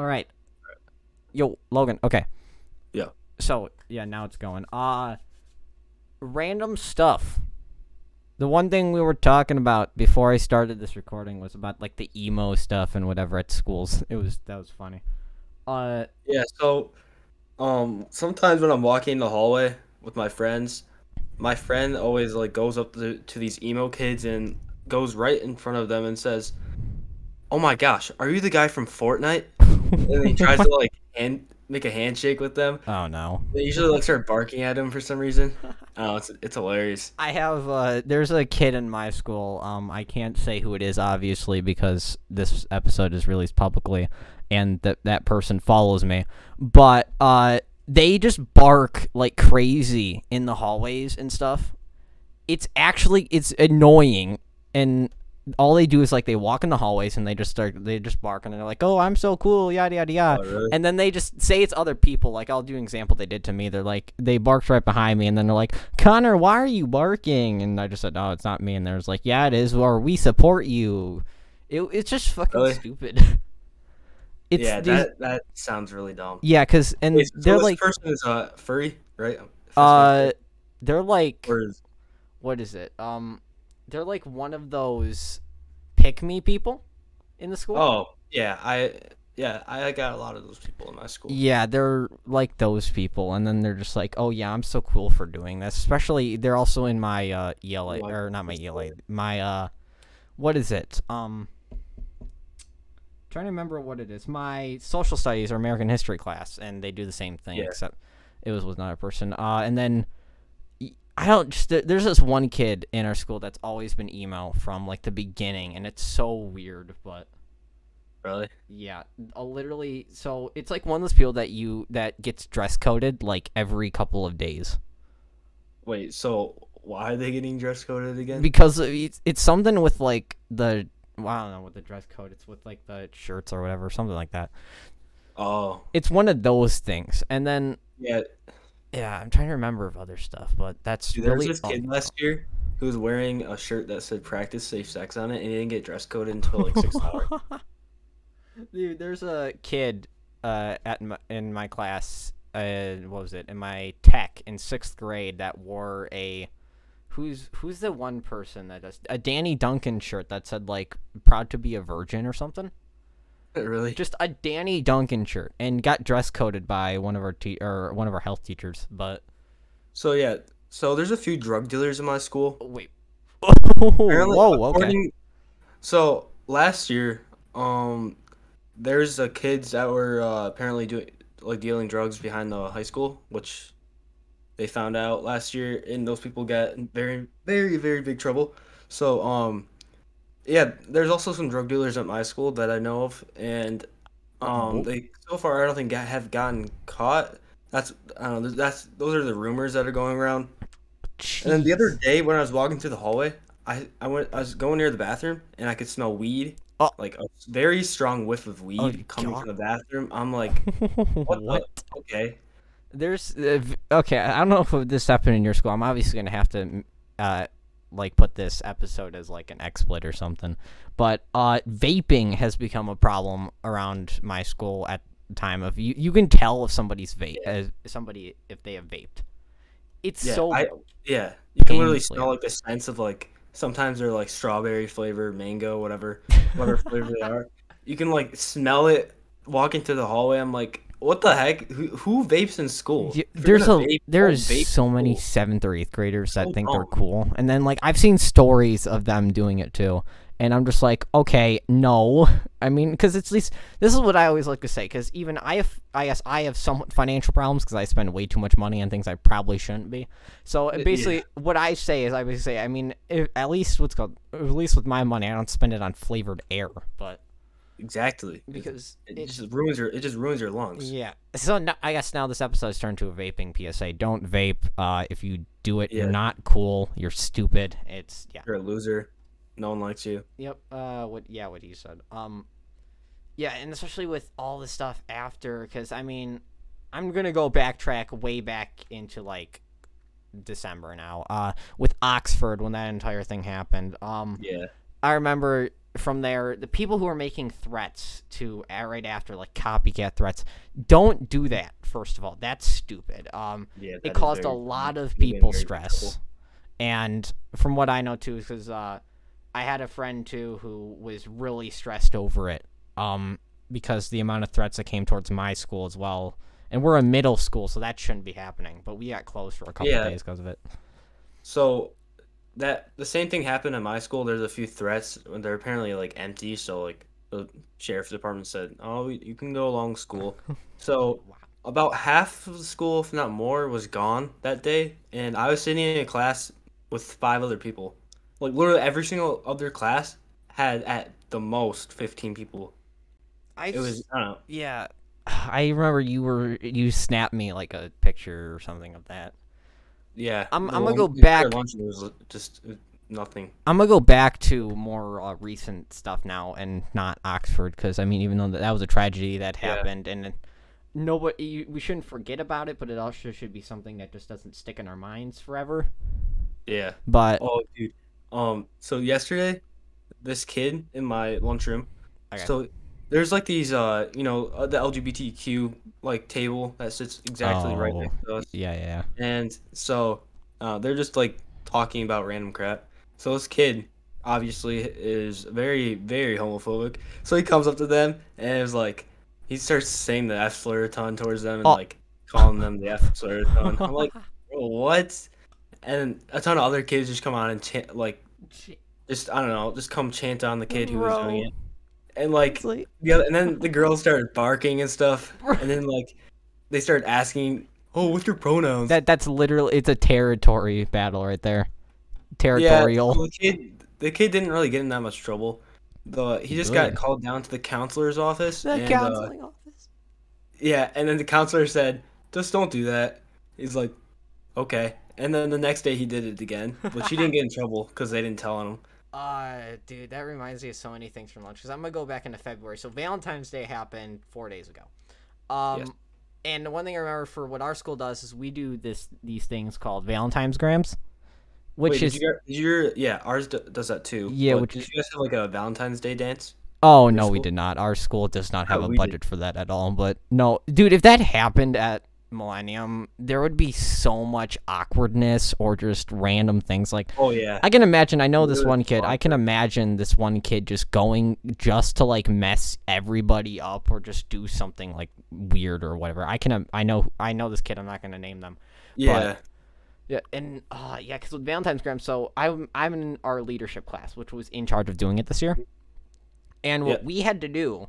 All right. Yo, Logan. Okay. Yeah. So yeah, now it's going. Uh random stuff. The one thing we were talking about before I started this recording was about like the emo stuff and whatever at schools. It was that was funny. Uh Yeah, so um sometimes when I'm walking in the hallway with my friends, my friend always like goes up to, to these emo kids and goes right in front of them and says, "Oh my gosh, are you the guy from Fortnite?" And he tries to like hand make a handshake with them. oh no. They usually like start barking at him for some reason. Oh, it's it's hilarious. I have uh there's a kid in my school. Um I can't say who it is obviously because this episode is released publicly and that that person follows me. But uh they just bark like crazy in the hallways and stuff. It's actually it's annoying and all they do is like they walk in the hallways and they just start they just bark and they're like, "Oh, I'm so cool." yada yada yada. Oh, really? And then they just say it's other people. Like I'll do an example they did to me. They're like they barked right behind me and then they're like, "Connor, why are you barking?" And I just said, "No, it's not me." And there's like, "Yeah, it is." Or we support you. It, it's just fucking Really? stupid. it's yeah, these- that that sounds really dumb. yeah, cuz and Wait, so they're this like person is uh furry, right? Uh they're like or is, what is it? Um they're like one of those pick me people in the school. oh yeah, I yeah I got a lot of those people in my school. Yeah, they're like those people, and then they're just like, "Oh yeah, I'm so cool for doing this." Especially, they're also in my uh, ELA or not my ELA, my uh, what is it? Um, trying to remember what it is. My social studies or American history class, and they do the same thing, Yeah. except it was with another person. Uh, and then I don't just there's this one kid in our school that's always been emo from like the beginning, and it's so weird, but. Really? Yeah, literally. So it's like one of those people that you that gets dress coded like every couple of days Wait, so why are they getting dress coded again? because it's it's something with like the well, I don't know what the dress code. It's with like the shirts or whatever, something like that. oh It's one of those things, and then yeah, yeah, I'm trying to remember of other stuff, but that's dude, there really was this kid last year who was wearing a shirt that said "practice safe sex" on it, and he didn't get dress coded until like six hours. Dude, there's a kid uh, at my, in my class. Uh, what was it? In my tech in sixth grade that wore a who's who's the one person that does a Danny Duncan shirt that said like proud to be a virgin or something. Really? Just a Danny Duncan shirt and got dress coded by one of our te- or one of our health teachers. But So yeah, so there's a few drug dealers in my school. wait, whoa, okay, So last year, um, there's uh, kids that were uh, apparently doing like dealing drugs behind the high school, which they found out last year, and those people got in very, very, very big trouble. So um, yeah, there's also some drug dealers at my school that I know of, and um, Oh. they so far I don't think have gotten caught. That's I don't know. That's those are the rumors that are going around. And then the other day when I was walking through the hallway, I I went I was going near the bathroom and I could smell weed. Oh. Like a very strong whiff of weed Oh, coming God. from the bathroom. I'm like, what? what? the- Okay. There's uh, okay. I don't know if this happened in your school. I'm obviously gonna have to, uh, like put this episode as like an explicit or something. But uh, vaping has become a problem around my school at the time of you. You can tell if somebody's vape, uh, somebody if they have vaped. It's Yeah. so I yeah. You can literally smell like the sense of like sometimes they're like strawberry flavor, mango, whatever, whatever flavor they are. You can like smell it walking through the hallway. I'm like, what the heck? Who, who vapes in school? Y- there's a vape, there's don't vape in so many seventh or eighth graders that So think they're cool, and then like I've seen stories of them doing it too, and I'm just like, okay, no, I mean, because it's at least this is what I always like to say, because even I have, I guess I have somewhat financial problems because I spend way too much money on things I probably shouldn't be. So uh, yeah. basically, what I say is, I basically say, I mean, if, at least what's called, at least with my money, I don't spend it on flavored air, but Exactly. because it it's just ruins your it just ruins your lungs. yeah. So no, I guess now this episode episode's turned to a vaping PSA. Don't vape. Uh, if you do it, Yeah. you're not cool. You're stupid. It's yeah. You're a loser. No one likes you. Yep. Uh, what? Yeah, what he said. Um, yeah, and especially with all the stuff after, because I mean, I'm gonna go backtrack way back into like December now. Uh, with Oxford when that entire thing happened. Um, Yeah. I remember from there, the people who are making threats to uh, right after like copycat threats, don't do that. First of all, that's stupid. Um, Yeah, it caused a lot of people stress. And from what I know too, because uh, I had a friend too who was really stressed over it. Um, because the amount of threats that came towards my school as well, and we're a middle school, so that shouldn't be happening. But we got closed for a couple Yeah. days because of it. So that the same thing happened at my school. There's a few threats. They're apparently like empty. So like the sheriff's department said, "Oh, you can go along school." So about half of the school, if not more, was gone that day, and I was sitting in a class with five other people. Like literally every single other class had at the most 15 people. I It was I don't know. yeah. I remember you were you snapped me like a picture or something of that. Yeah, I'm- I'm gonna go back- just uh, nothing. I'm gonna go back to more uh, recent stuff now, and not Oxford, because I mean, even though that, was a tragedy that Yeah. happened, and nobody, we shouldn't forget about it, but it also should be something that just doesn't stick in our minds forever. Yeah. But Oh, dude. Um. So yesterday, this kid in my lunchroom. Okay. So there's like these, uh, you know, uh, the LGBTQ like table that sits exactly right Oh. next to us, yeah, yeah, and so uh, they're just like talking about random crap. So this kid obviously is very, very homophobic. So he comes up to them and is like, he starts saying the F slur a ton towards them and Oh. like calling them the F slur a ton. I'm like, bro, what? And a ton of other kids just come on and chant, like just I don't know, just come chant on the kid who was doing it, and like like- the other, and then the girls started barking and stuff, and then like they started asking, "Oh, what's your pronouns?" that that's literally it's a territory battle right there. Territorial. Yeah, the kid, the kid didn't really get in that much trouble. The he just got called down to the counselor's office. the and, uh, counseling office. yeah, and then the counselor said, "Just don't do that." He's like, "Okay." And then the next day he did it again, but she didn't get in trouble because they didn't tell on him. Uh, dude, that reminds me of so many things from lunch. Because I'm gonna go back into February. So Valentine's Day happened four days ago. Um, Yes. and the one thing I remember for what our school does is we do this these things called Valentine's grams, which Wait, is did you, guys- did your yeah ours d- does that too. Yeah, but which did you guys have like a Valentine's Day dance? oh no, we did not. Our school does not have Oh, a we did. budget for that at all. But no, dude, if that happened at Millennium, there would be so much awkwardness or just random things like Oh yeah, I can imagine. I know this one kid. I can imagine this one kid just going just to like mess everybody up or just do something like weird or whatever. I can. I know. I know this kid. I'm not gonna name them. yeah. Yeah, and uh, yeah, because with Valentine's Gram, so I'm I'm in our leadership class, which was in charge of doing it this year. And what Yeah. we had to do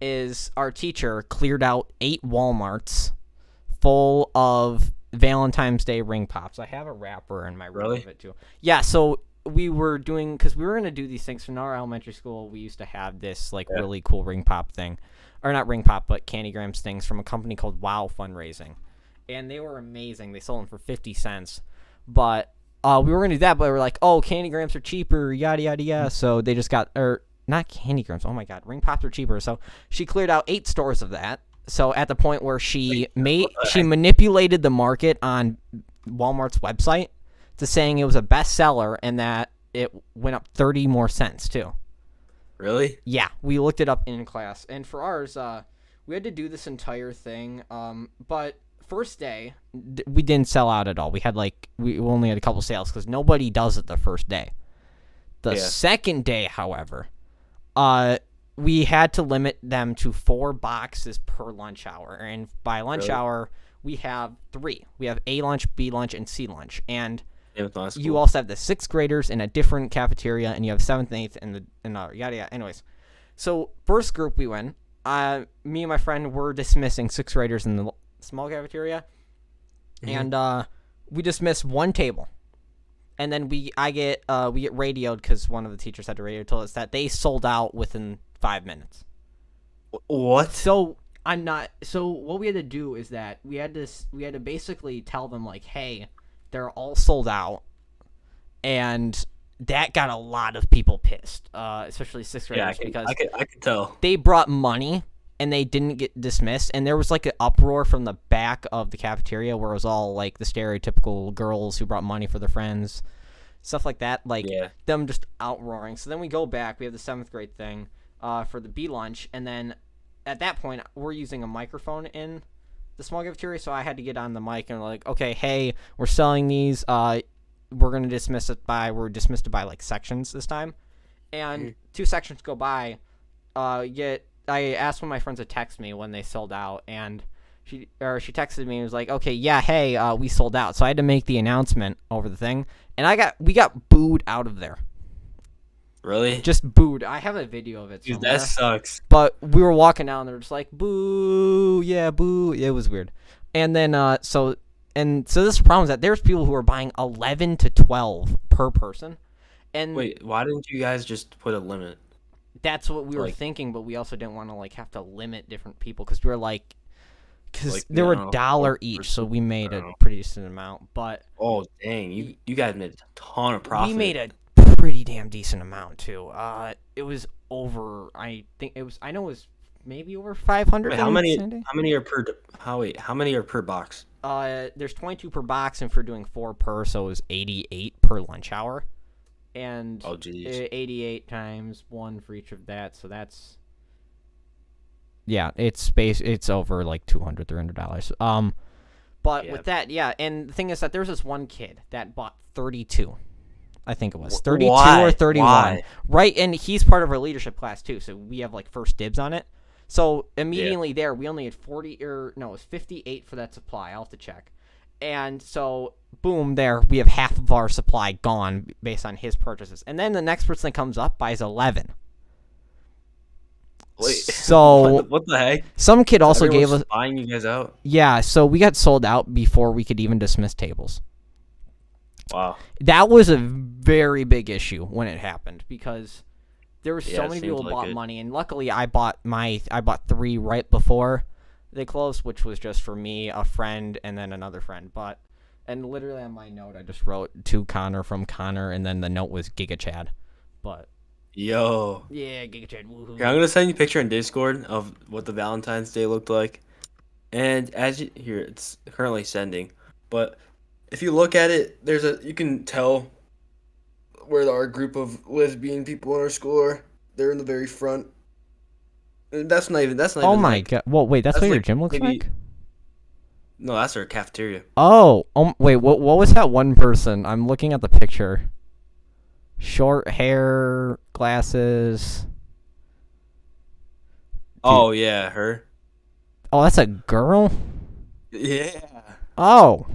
is our teacher cleared out eight Walmarts full of Valentine's Day ring pops. I have a wrapper in my room Really? of it too. Yeah, so we were doing because we were gonna do these things. So in our elementary school, we used to have this like Yeah. really cool ring pop thing, or not ring pop, but candy grams things from a company called Wow Fundraising, and they were amazing. They sold them for fifty cents, but uh, we were gonna do that, but we were like, oh, candygrams are cheaper, yada yada yada. So they just got or not candygrams. Oh my god, ring pops are cheaper. So she cleared out eight stores of that. So at the point where she made she manipulated the market on Walmart's website to saying it was a bestseller and that it went up 30 more cents too. Really? Yeah, we looked it up in class. And for ours, uh, we had to do this entire thing. Um, but first day, d- we didn't sell out at all. We had like, we only had a couple sales because nobody does it the first day. The Yeah. second day, however, uh, we had to limit them to four boxes per lunch hour. And by lunch Really? hour, we have three. We have A lunch, B lunch, and C lunch. And Yeah, with my school. you also have the sixth graders in a different cafeteria, and you have seventh and eighth in the in uh, yada yada. Anyways, so first group we went. Uh, me and my friend were dismissing sixth graders in the small cafeteria, Mhm. and uh, we dismissed one table, and then we I get uh we get radioed because one of the teachers had to radio tell us that they sold out within five minutes. what? So I'm not. So what we had to do is that we had to we had to basically tell them like, hey, they're all sold out, and that got a lot of people pissed, uh, especially sixth Yeah, I graders can, because I can I can tell. they brought money and they didn't get dismissed, and there was like an uproar from the back of the cafeteria where it was all like the stereotypical girls who brought money for their friends. stuff like that. Like Yeah. them just outroaring. So then we go back. We have the seventh grade thing uh, for the B lunch, and then at that point we're using a microphone in the small cafeteria. So I had to get on the mic and like, okay, hey, we're selling these. Uh, we're gonna dismiss it by we're dismissed it by like sections this time, and Mhm. two sections go by. Uh, yet I asked one of my friends to text me when they sold out, and she or she texted me and was like, "Okay, yeah, hey, uh, we sold out." So I had to make the announcement over the thing, and I got we got booed out of there, Really? just booed. I have a video of it. Dude, somewhere. that sucks. but we were walking down, and they were just like, "Boo, yeah, boo." It was weird, and then uh, so and so this problem is that there's people who are buying eleven to twelve per person, and Wait, why didn't you guys just put a limit? that's what we were Like- thinking, but we also didn't want to like have to limit different people because we were like, because Like, they were a dollar each, so we made a pretty decent amount. But Oh dang, you you guys made a ton of profit. we made a pretty damn decent amount too. Uh, it was over. I think it was. I know it was maybe over five hundred. Wait, how many? How many are per? How wait? How many are per box? Uh, there's 22 per box, and for doing four per, so it was 88 per lunch hour, and Oh jeez. 88 times one for each of that, so that's yeah, it's space. It's over like 200 300 dollars. Um, but Yeah. with that, yeah, and the thing is that there's this one kid that bought 32. I think it was Wh- 32 or 31. Why? Right, and he's part of our leadership class too, so we have like first dibs on it. So immediately there, we only had 40 or no, it was 58 for that supply. I'll have to check. And so boom, there we have half of our supply gone based on his purchases. And then the next person that comes up buys 11. Wait. So what, the, what the heck? some kid also gave us buying you guys out. yeah, so we got sold out before we could even dismiss tables. Wow. That was a very big issue when it happened because there were so Yeah, many people like bought it. money, and luckily I bought my I bought three right before they closed, which was just for me, a friend, and then another friend. But and literally on my note, I just wrote to Connor from Connor, and then the note was Giga Chad. But Yo. yeah, Giga Chad, woohoo! Here, I'm gonna send you a picture on Discord of what the Valentine's Day looked like, and as you here, it's currently sending. But if you look at it, there's a you can tell where our group of lesbian people in our school are. They're in the very front. And that's not even. That's not. Oh my like- god! Well, wait, that's, that's what your gym looks maybe- like. No, that's our cafeteria. Oh, um, wait, what what was that one person? I'm looking at the picture. Short hair, glasses. Oh yeah, her. Oh, that's a girl. Yeah. Oh,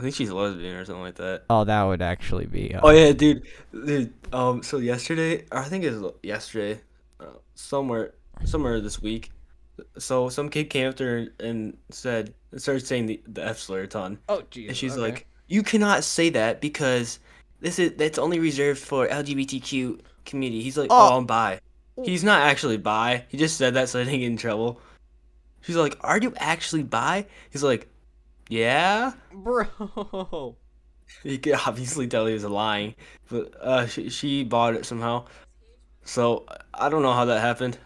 I think she's lesbian or something like that. oh, that would actually be. Uh, Oh yeah, dude. dude um, so yesterday, or I think it was yesterday, uh, somewhere, somewhere this week. So some kid came up to her and said, started saying the, the F slur a ton, Oh, jeez. and she's like, "You cannot say that because this is that's only reserved for LGBTQ community." He's like, Oh. "Oh, I'm bi." He's not actually bi. He just said that so he didn't get in trouble. She's like, "Are you actually bi?" He's like, "Yeah." bro. You could obviously tell he was lying, but uh, she she bought it somehow. So I don't know how that happened.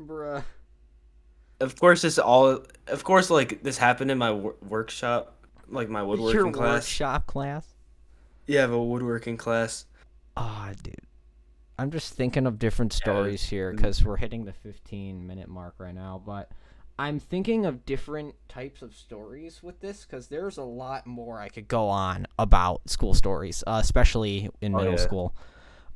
Bruh. Of course, this all. Of course, like this happened in my wor- workshop, like my woodworking Your class. workshop class. Yeah, I have a woodworking class. Ah, dude. I'm just thinking of different stories here mm. because we're hitting the 15 minute mark right now, but I'm thinking of different types of stories with this because there's a lot more I could go on about school stories, uh, especially in Oh, middle yeah. school.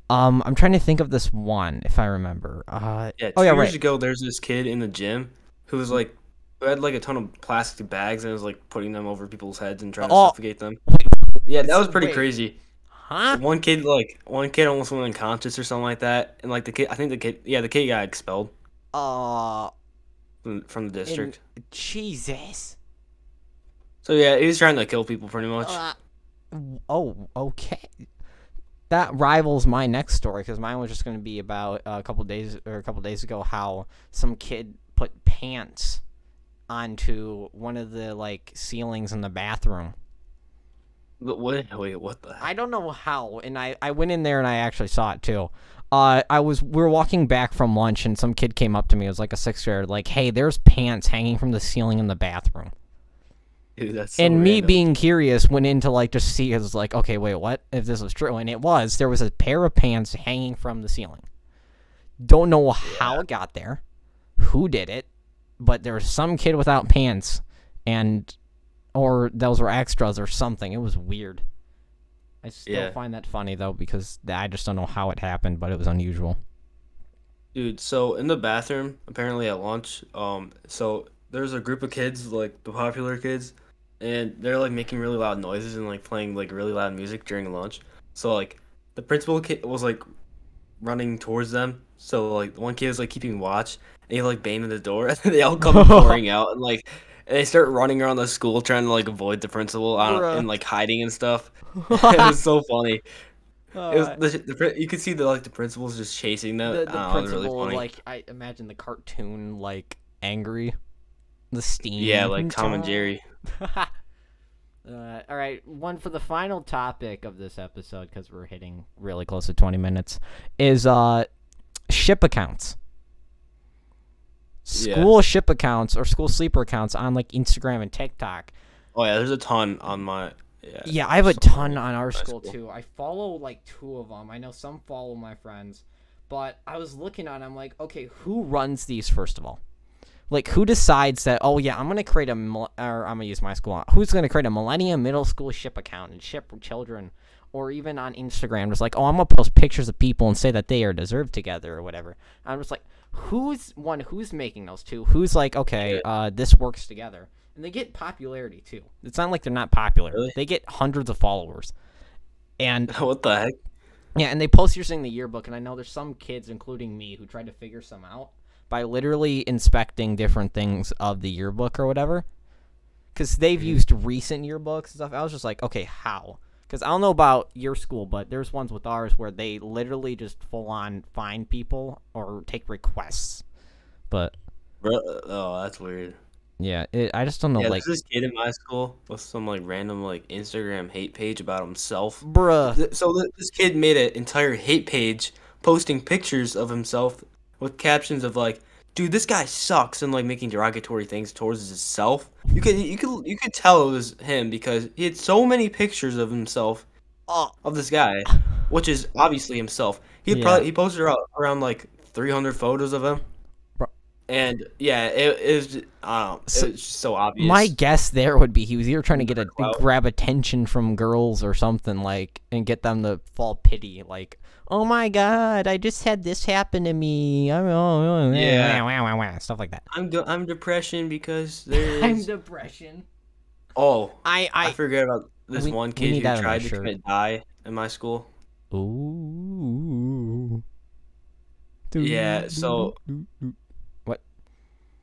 Um, I'm trying to think of this one if I remember. Uh, Yeah, two oh yeah, years right. ago, there's this kid in the gym who was like, who had like a ton of plastic bags and was like putting them over people's heads and trying to Oh. suffocate them. Yeah, that was pretty wait. crazy. huh? One kid like one kid almost went unconscious or something like that, and like the kid, I think the kid, yeah, the kid got expelled Uh, from, from the district. Jesus. So yeah, he was trying to kill people pretty much. Uh, oh, okay. That rivals my next story because mine was just going to be about uh, a couple days or a couple days ago how some kid put pants onto one of the like ceilings in the bathroom. But what? Wait, what the? I don't know how, and I I went in there and I actually saw it too. Uh, I was we were walking back from lunch and some kid came up to me. It was like a sixth grader, like, "Hey, there's pants hanging from the ceiling in the bathroom." Dude, that's so and me random. being curious went into like to see it was like okay wait what if this was true and it was there was a pair of pants hanging from the ceiling don't know how it got there who did it but there was some kid without pants and or those were extras or something it was weird i still Yeah. find that funny though because i just don't know how it happened but it was unusual Dude, so in the bathroom, apparently at lunch, um, so there's a group of kids, like the popular kids, and they're like making really loud noises and like playing like really loud music during lunch. So like the principal kid was like running towards them. So like one kid was like keeping watch, and he like banged the door, and they all come pouring out and like they start running around the school trying to like avoid the principal and like hiding and stuff. it was so funny. It was the, the, you could see the like the principal's just chasing them. the, the know, principal really funny. like i imagine the cartoon like angry the steam Yeah, like Tom and Jerry. uh, all right, one for the final topic of this episode because we're hitting really close to 20 minutes is uh ship accounts. Yeah. School ship accounts or school sleeper accounts on like Instagram and TikTok. Oh yeah, there's a ton on my. Yeah, Yeah, I have a ton on our school school. too. I follow like two of them. I know some follow my friends, but I was looking at. 'em, I'm like, okay, who runs these first of all? Like, who decides that? Oh yeah, I'm gonna create a or I'm gonna use my school. Uh, who's gonna create a Millennium Middle School ship account and ship children, or even on Instagram, just like, oh, I'm gonna post pictures of people and say that they are deserved together or whatever. I'm just like, who's one? Who's making those two? Who's like, okay, uh, this works together, and they get popularity too. It's not like they're not popular. Really? They get hundreds of followers, and what the heck? yeah, and they post in the yearbook, and I know there's some kids, including me, who tried to figure some out by literally inspecting different things of the yearbook or whatever. Because they've used recent yearbooks and stuff. I was just like, okay, how? Because I don't know about your school, but there's ones with ours where they literally just full on find people or take requests. But Bro, uh, oh, that's weird. yeah, it, I just don't know. yeah, like, this kid in my school with some like random like Instagram hate page about himself. bruh. So this kid made an entire hate page posting pictures of himself with captions of like, "Dude, this guy sucks," and like making derogatory things towards himself. You could you could you could tell it was him because he had so many pictures of himself Oh, of this guy, which is obviously himself. He Yeah. probably he posted around, around like 300 photos of him. And yeah, it, it was just, I don't know, So- it was so obvious. My guess there would be he was either trying to get a grab attention from girls or something like, and get them to fall pity, like, oh my god, I just had this happen to me. I'm oh, oh, Yeah. wah, wah, wah, wah," stuff like that. I'm de- I'm depression because there I'm depression. oh I I, I forget about this we- one kid who that on our tried to shirt. commit die in my school. ooh. Yeah, so-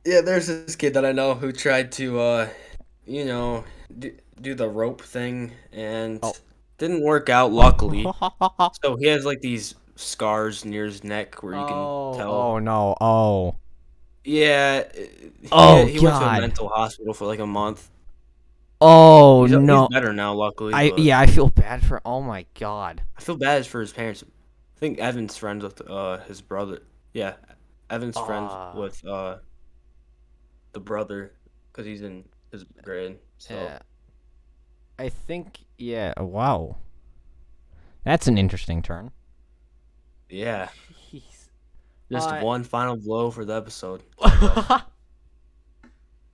Yeah, there's this kid that I know who tried to uh, you know, do, do the rope thing and Oh. didn't work out. Luckily, so he has like these scars near his neck where you can oh, tell. oh no, oh. Yeah. Oh, he, went to a mental hospital for like a month. Oh He's, no. he's better now, luckily. I yeah, I feel bad for. Oh my god. I feel bad for his parents. I think Evan's friends with uh his brother. Yeah, Evan's friends Ah. with uh the brother because he's in his grade. So Yeah. I think yeah. Wow. That's an interesting turn. yeah, Jeez. just Uh, one final blow for the episode.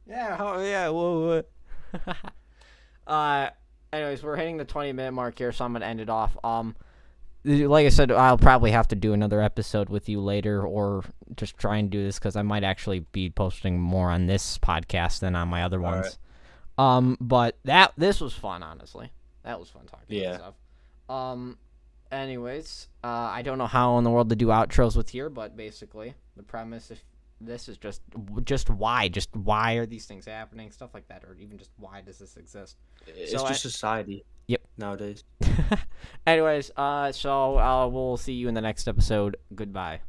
yeah. Oh yeah. Whoa. whoa. uh. Anyways, we're hitting the 20 minute mark here, so I'm gonna end it off. Um. Like I said, I'll probably have to do another episode with you later, or just try and do this because I might actually be posting more on this podcast than on my other All right. ones. Um, but that this was fun, honestly. That was fun talking Yeah. stuff. Um, anyways, uh, I don't know how in the world to do outros with here, but basically the premise if this is just just why, just why are these things happening, stuff like that, or even just why does this exist? It's So I- just society. Yep. Nowadays. anyways, uh, so uh, we'll see you in the next episode. Goodbye.